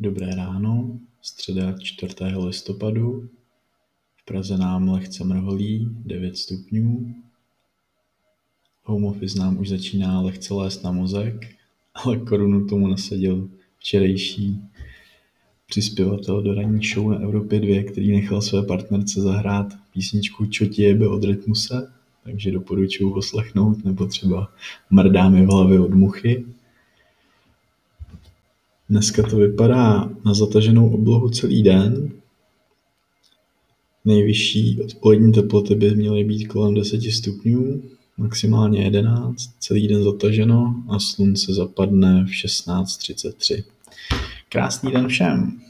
Dobré ráno, středa 4. listopadu. V Praze nám lehce mrholí 9 stupňů. Home office nám už začíná lehce lézt na mozek, ale korunu tomu nasadil včerejší přispěvatel do ranní show na Evropě 2, který nechal své partnerce zahrát písničku Čo ti jebe od Rytmuse, takže doporučuji poslechnout, nebo třeba Mrdá mi v hlavě od muchy. Dneska to vypadá na zataženou oblohu celý den. Nejvyšší odpolední teploty by měly být kolem 10 stupňů, maximálně 11, celý den zataženo a slunce zapadne v 16.33. Krásný den všem!